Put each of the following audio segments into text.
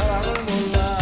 How I will know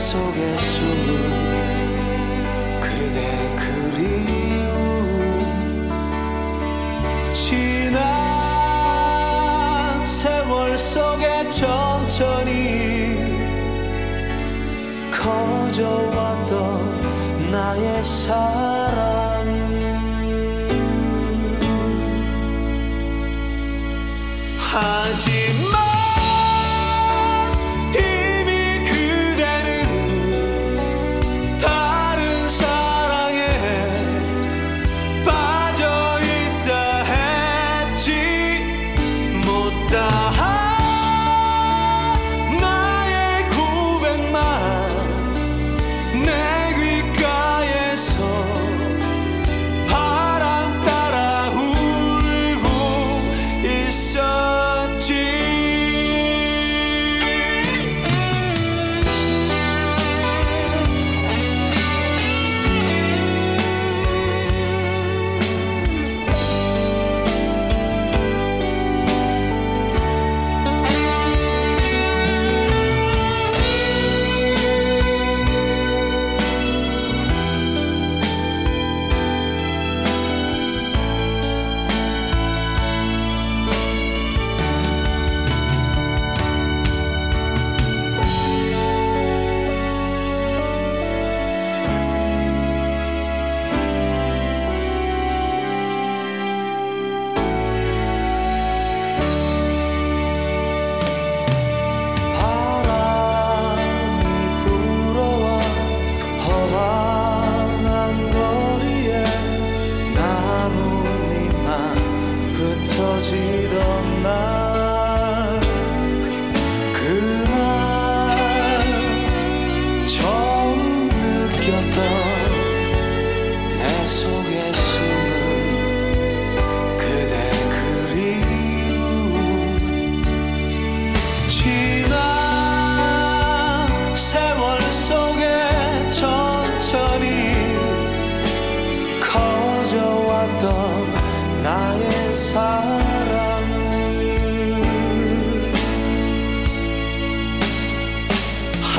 속에 숨은 그대 그리움. 지난 세월 속에 천천히 커져왔던 나의 사랑.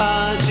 Hacı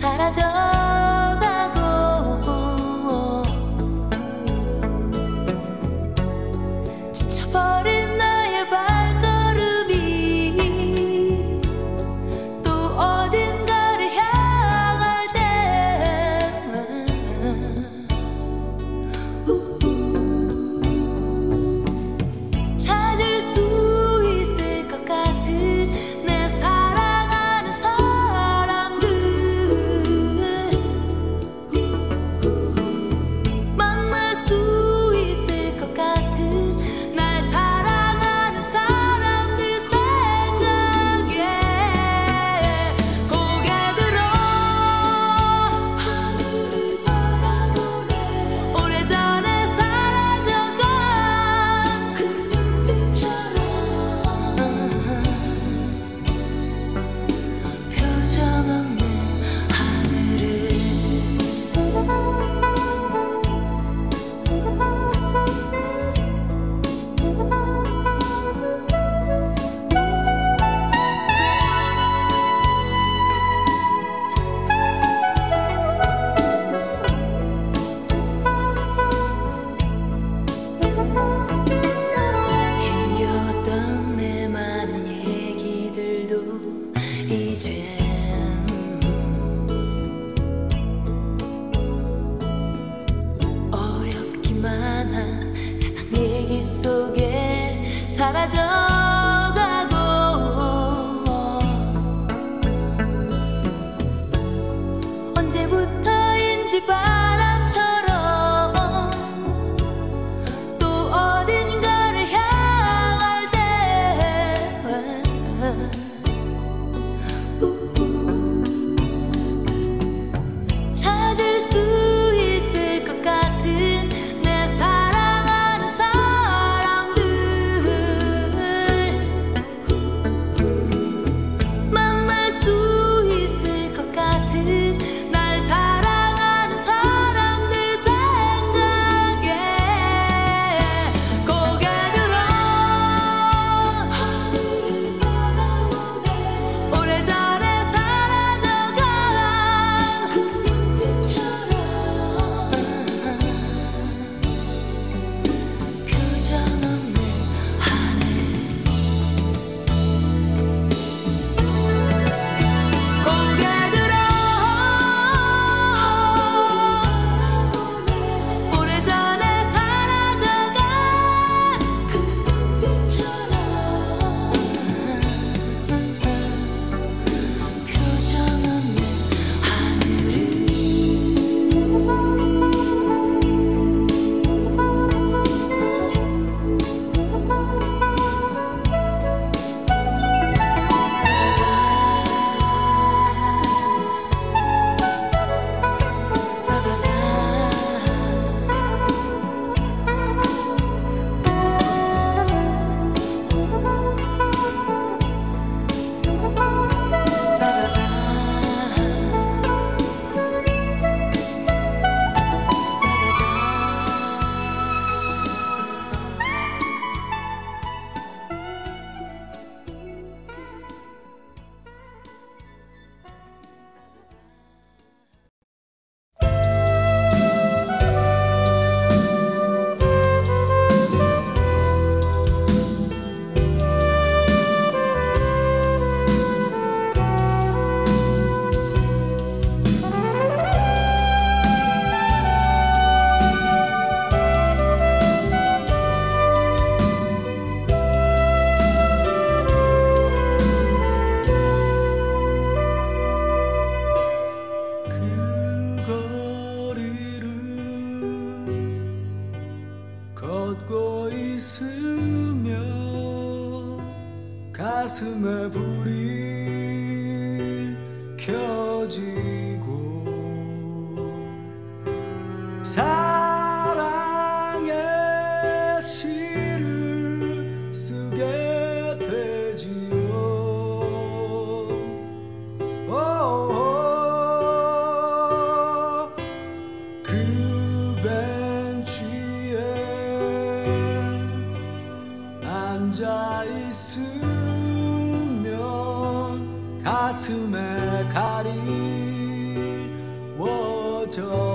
사라져 가슴에 가리워졌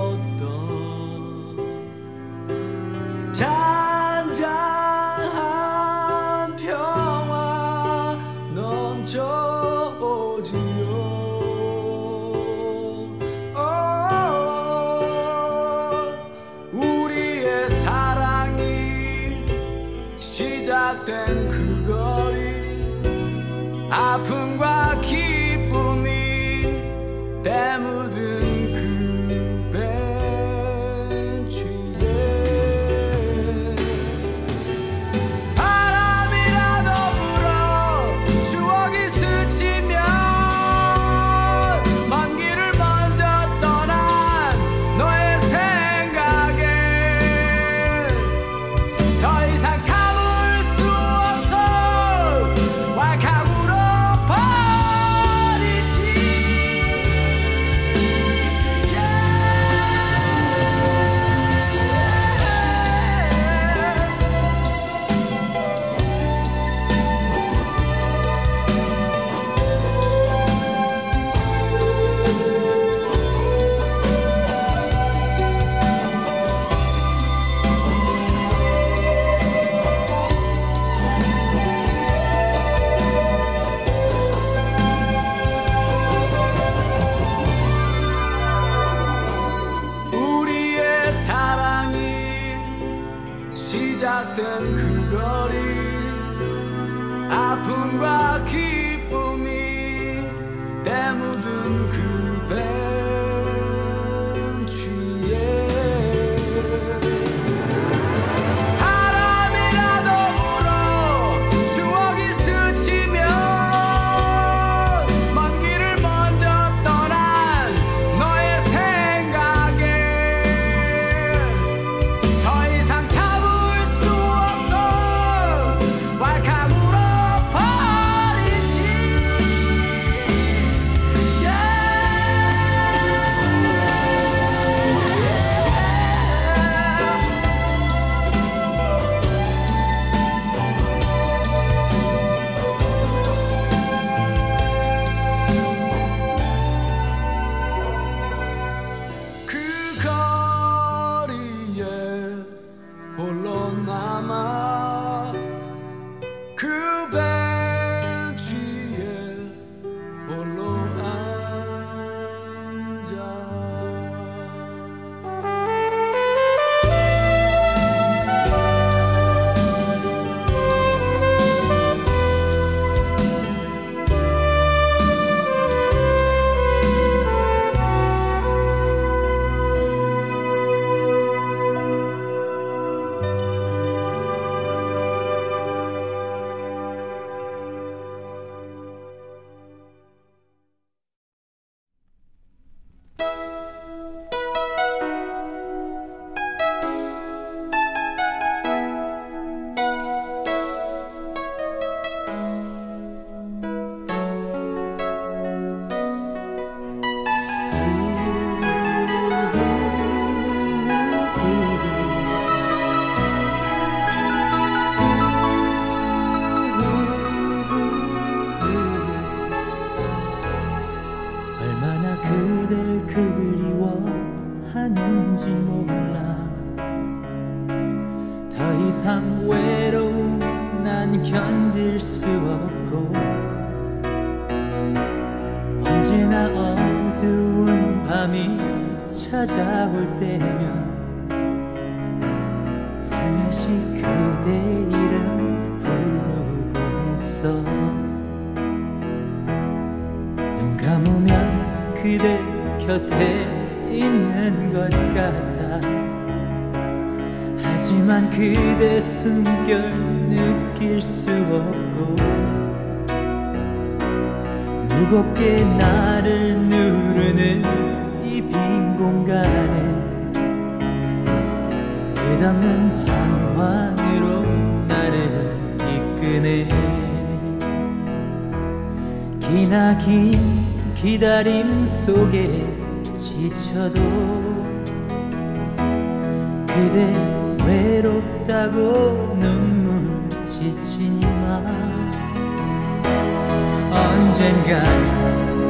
언젠가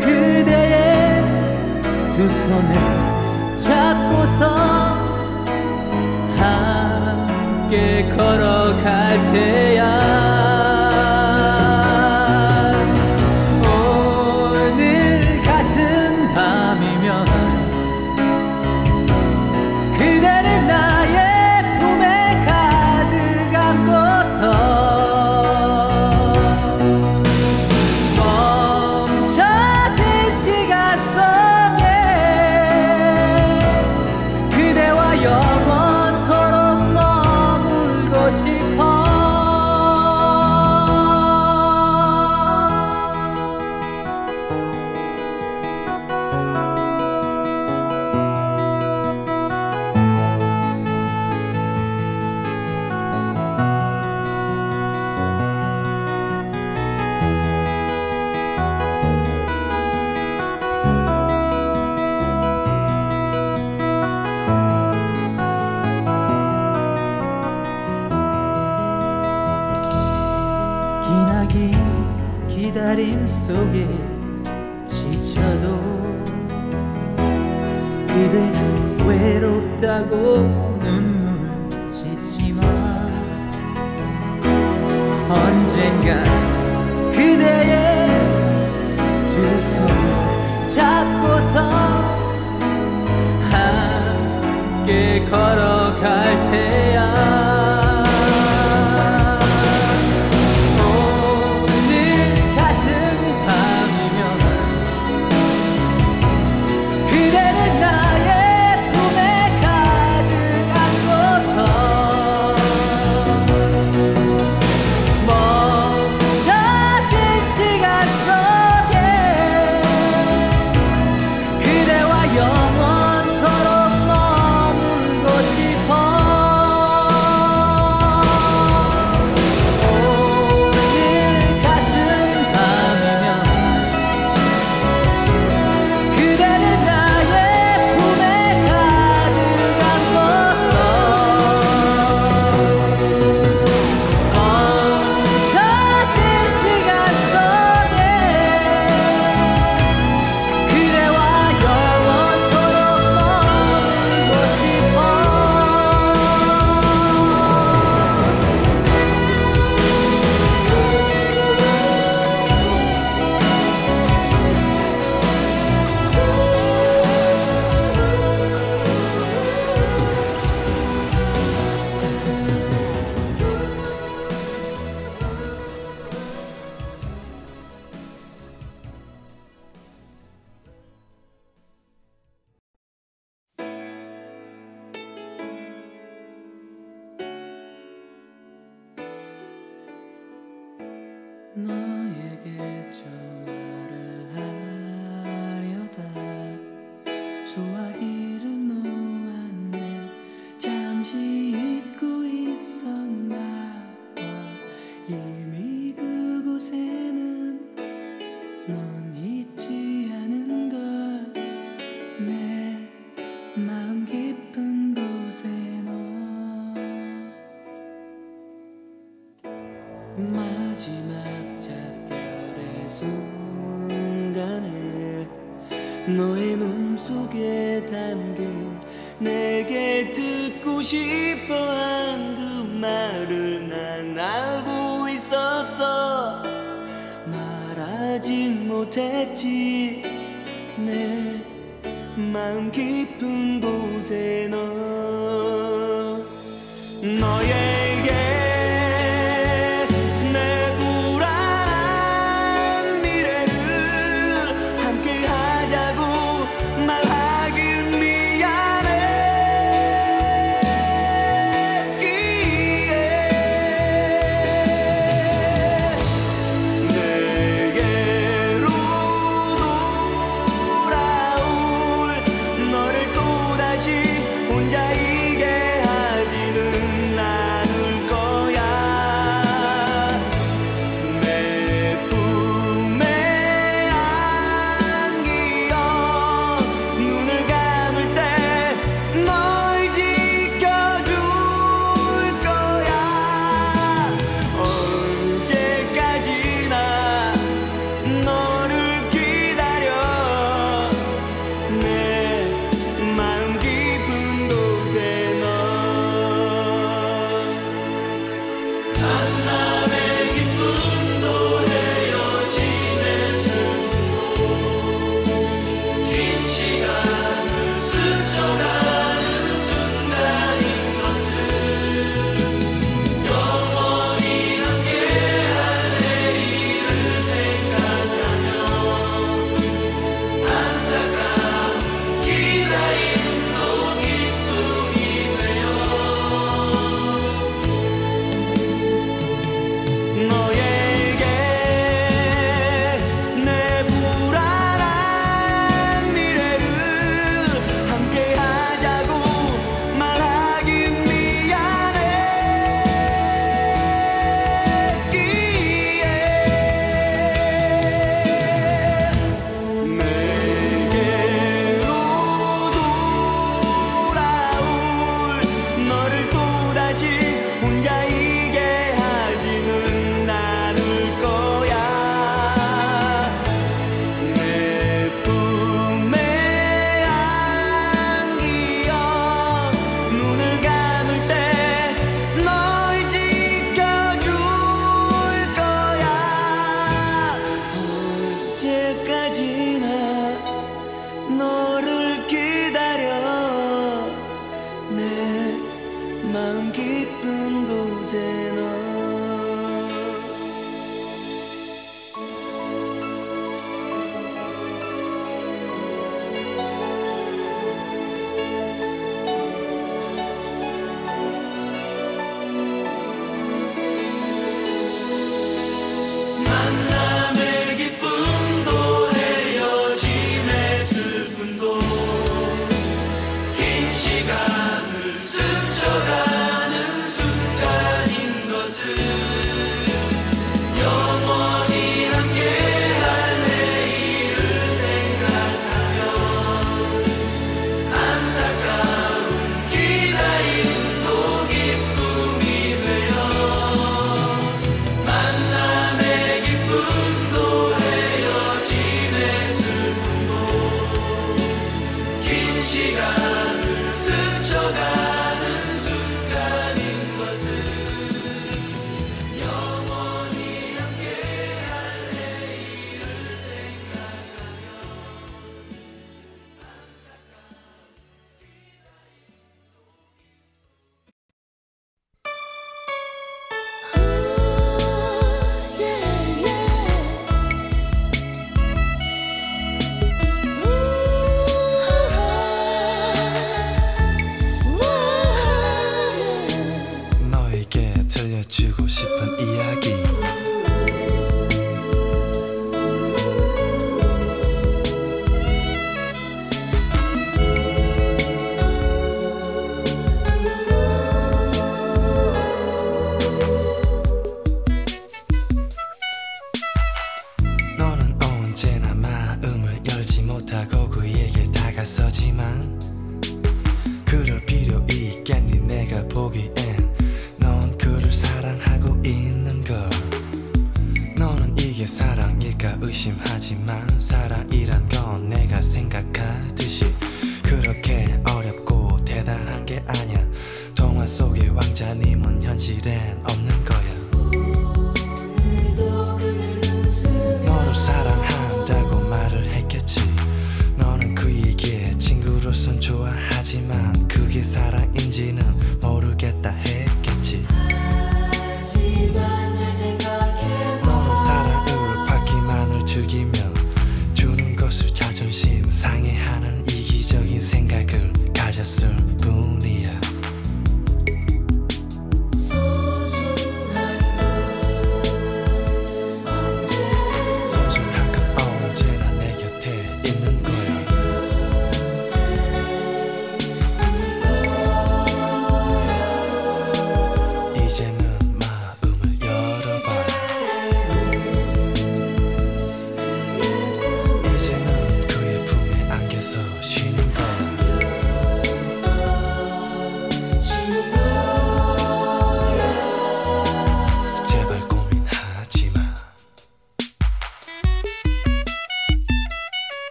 그대의 두 손을 잡고서 함께 걸어갈 테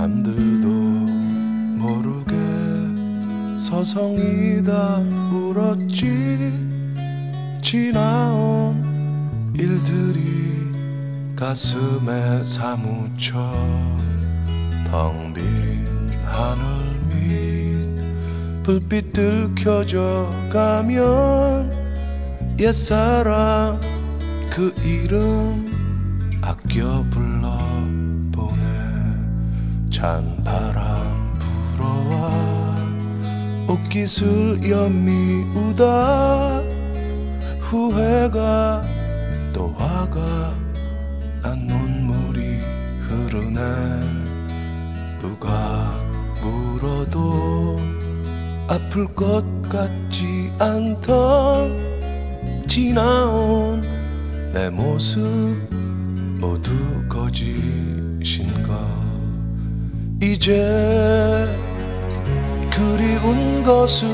남들도 모르게 서성이다 울었지. 지나온 일들이 가슴에 사무쳐 텅 빈 하늘 밑 불빛들 켜져 가면 옛사람 그 이름 찬바람 불어와 옷깃을 연미우다. 후회가 또 화가 난 눈물이 흐르네. 누가 물어도 아플 것 같지 않던 지나온 내 모습 모두 거짓. 이제 그리운 것은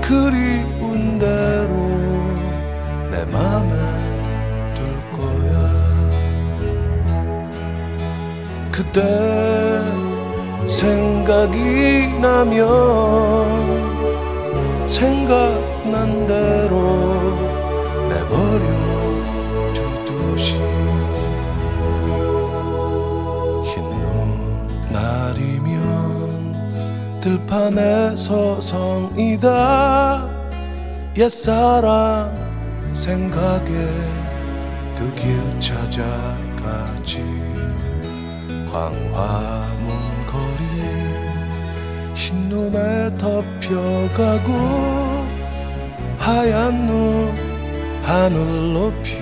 그리운 대로 내 맘에 둘 거야. 그때 생각이 나면 생각난 대로 들판에 서성이다. 옛사랑 생각에 그 길 찾아가지. 광화문 거리 흰눈에 덮여가고 하얀 눈 하늘 높이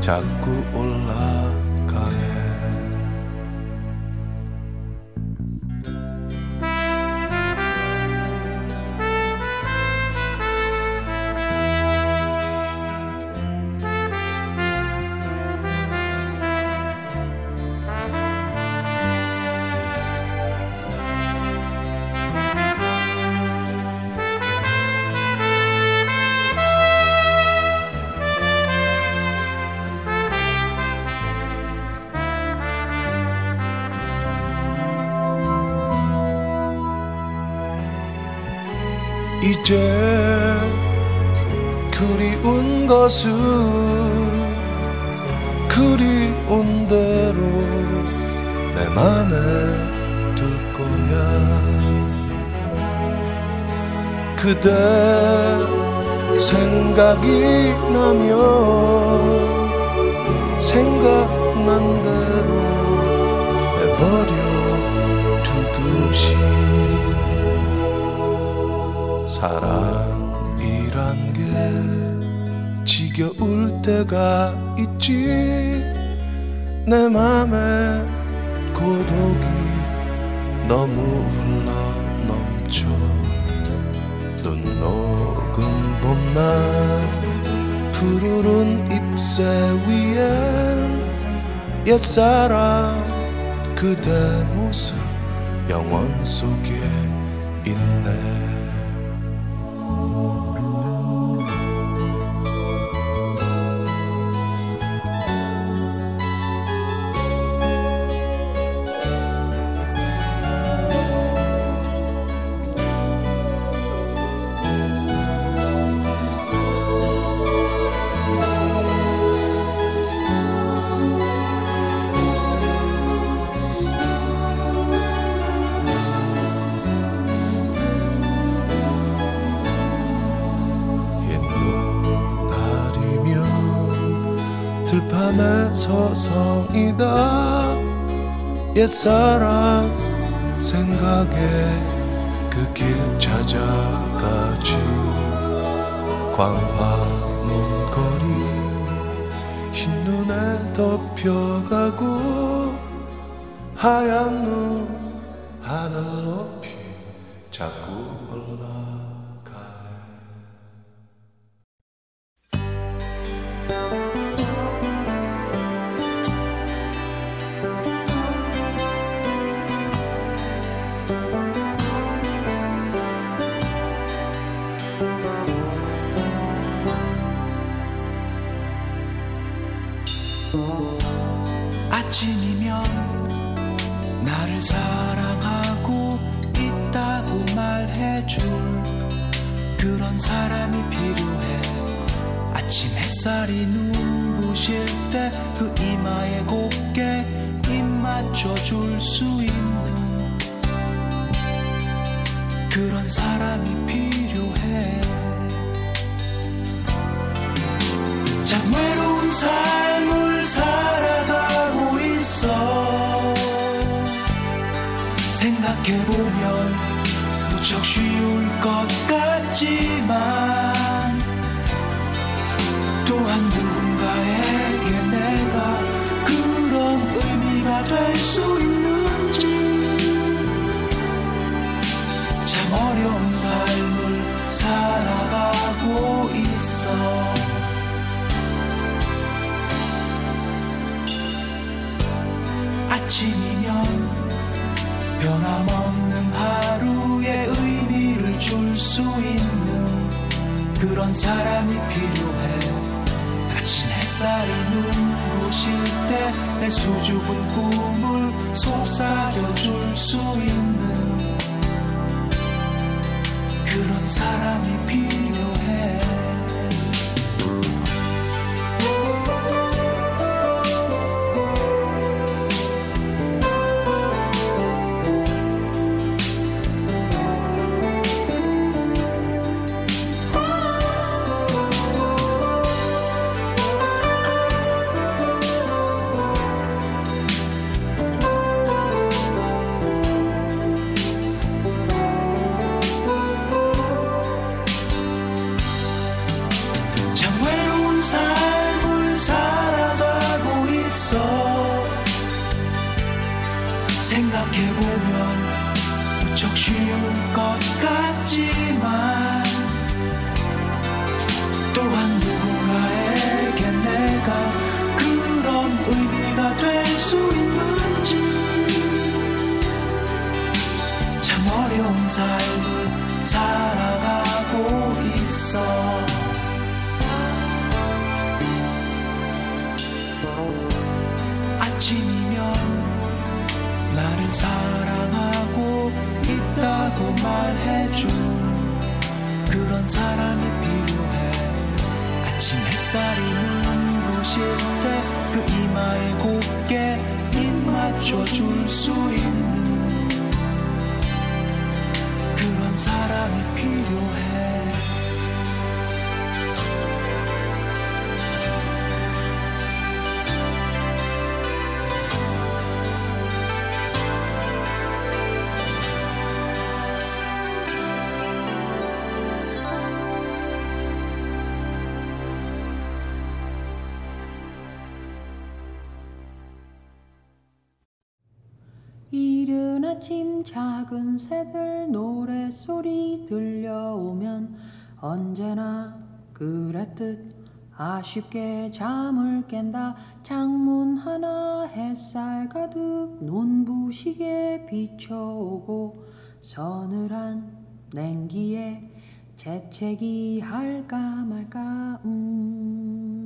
자꾸 올라 것은 그리운 대로 내 맘에 둘 거야. 그대 생각이 나면 생각난 대로 내버려 두듯이 사랑이란 게 지겨울 때가 있지. 내 맘에 고독이 너무 흘러 넘쳐. 눈 녹은 봄날 푸르른 잎새 위엔 옛사랑 그대 모습 영원 속에 옛사랑 생각에 그 길 찾아가지. 광화문 거리 흰눈에 덮여가고 하얀 눈 하늘 높이 자꾸 햇살이 눈부실 때 그 이마에 곱게 입 맞춰줄 수 있는 그런 사람이 필요해. 참 외로운 삶을 살아가고 있어. 생각해보면 무척 쉬울 것 같지만 또한 누군가에게 내가 그런 의미가 될 수 있는지. 참 어려운 삶을 살아가고 있어. 아침이면 변함없는 하루의 의미를 줄 수 있는 그런 사람이 필요해 햇살이 눈부실 때 내 수줍은 꿈을 속삭여 줄 수 있는 그런 사람이 필요 무척 쉬운 것 같지만 또한 누군가에게 내가 그런 의미가 될 수 있는지. 참 어려운 삶을 살 말해준 그런 사람이 필요해. 아침 햇살이 눈부실 때 그 이마에 곱게 입 맞춰줄 수 있는 그런 사람이 필요해 아침 작은 새들 노랫소리 들려오면 언제나 그랬듯 아쉽게 잠을 깬다 창문 하나 햇살 가득 눈부시게 비춰오고 서늘한 냉기에 재채기 할까 말까 음.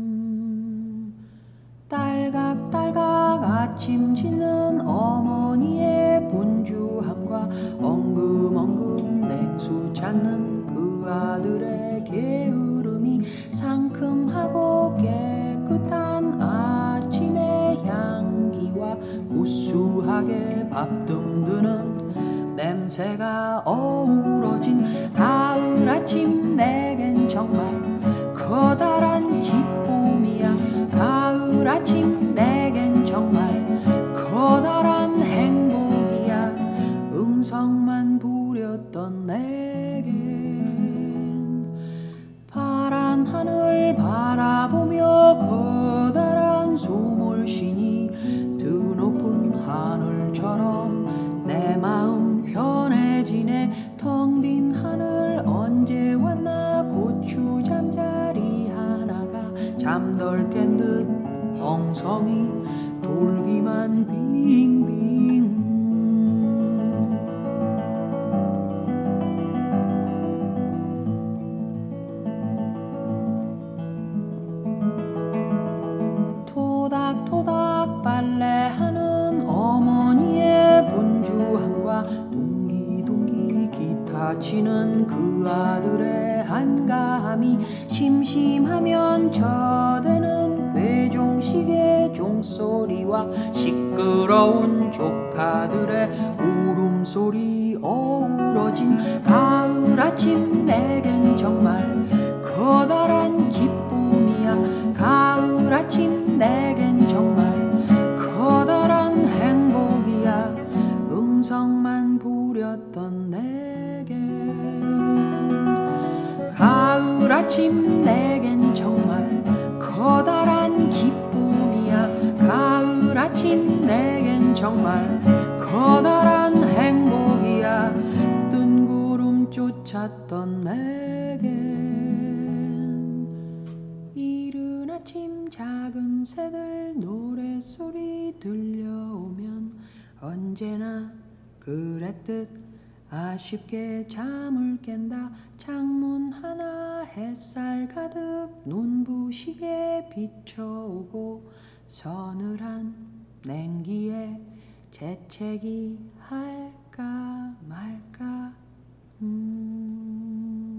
딸각딸각 아침 짓는 어머니의 분주함과 엉금엉금 냉수 찾는 그 아들의 게으름이 상큼하고 깨끗한 아침의 향기와 구수하게 밥 듬드는 냄새가 어우러진 가을 아침 내겐 정말 커다란 엉성이 돌기만 빙빙. 토닥토닥 빨래하는 어머니의 분주함과 동기동기 기타 치는 그 아들의 한가함이 심심하면 종 소리와 시끄러운 조카들의 울음소리 어우러진 가을 아침 내겐 정말 커다란 기쁨이야. 가을 아침 내겐 정말 커다란 행복이야. 음성만 부렸던 내겐 가을 아침 내겐 정말 커다란 정말 커다란 행복이야. 뜬 구름 쫓았던 내겐 이른 아침 작은 새들 노랫소리 들려오면 언제나 그랬듯 아쉽게 잠을 깬다. 창문 하나 햇살 가득 눈부시게 비춰오고 서늘한 냉기에 재채기 할까 말까 음.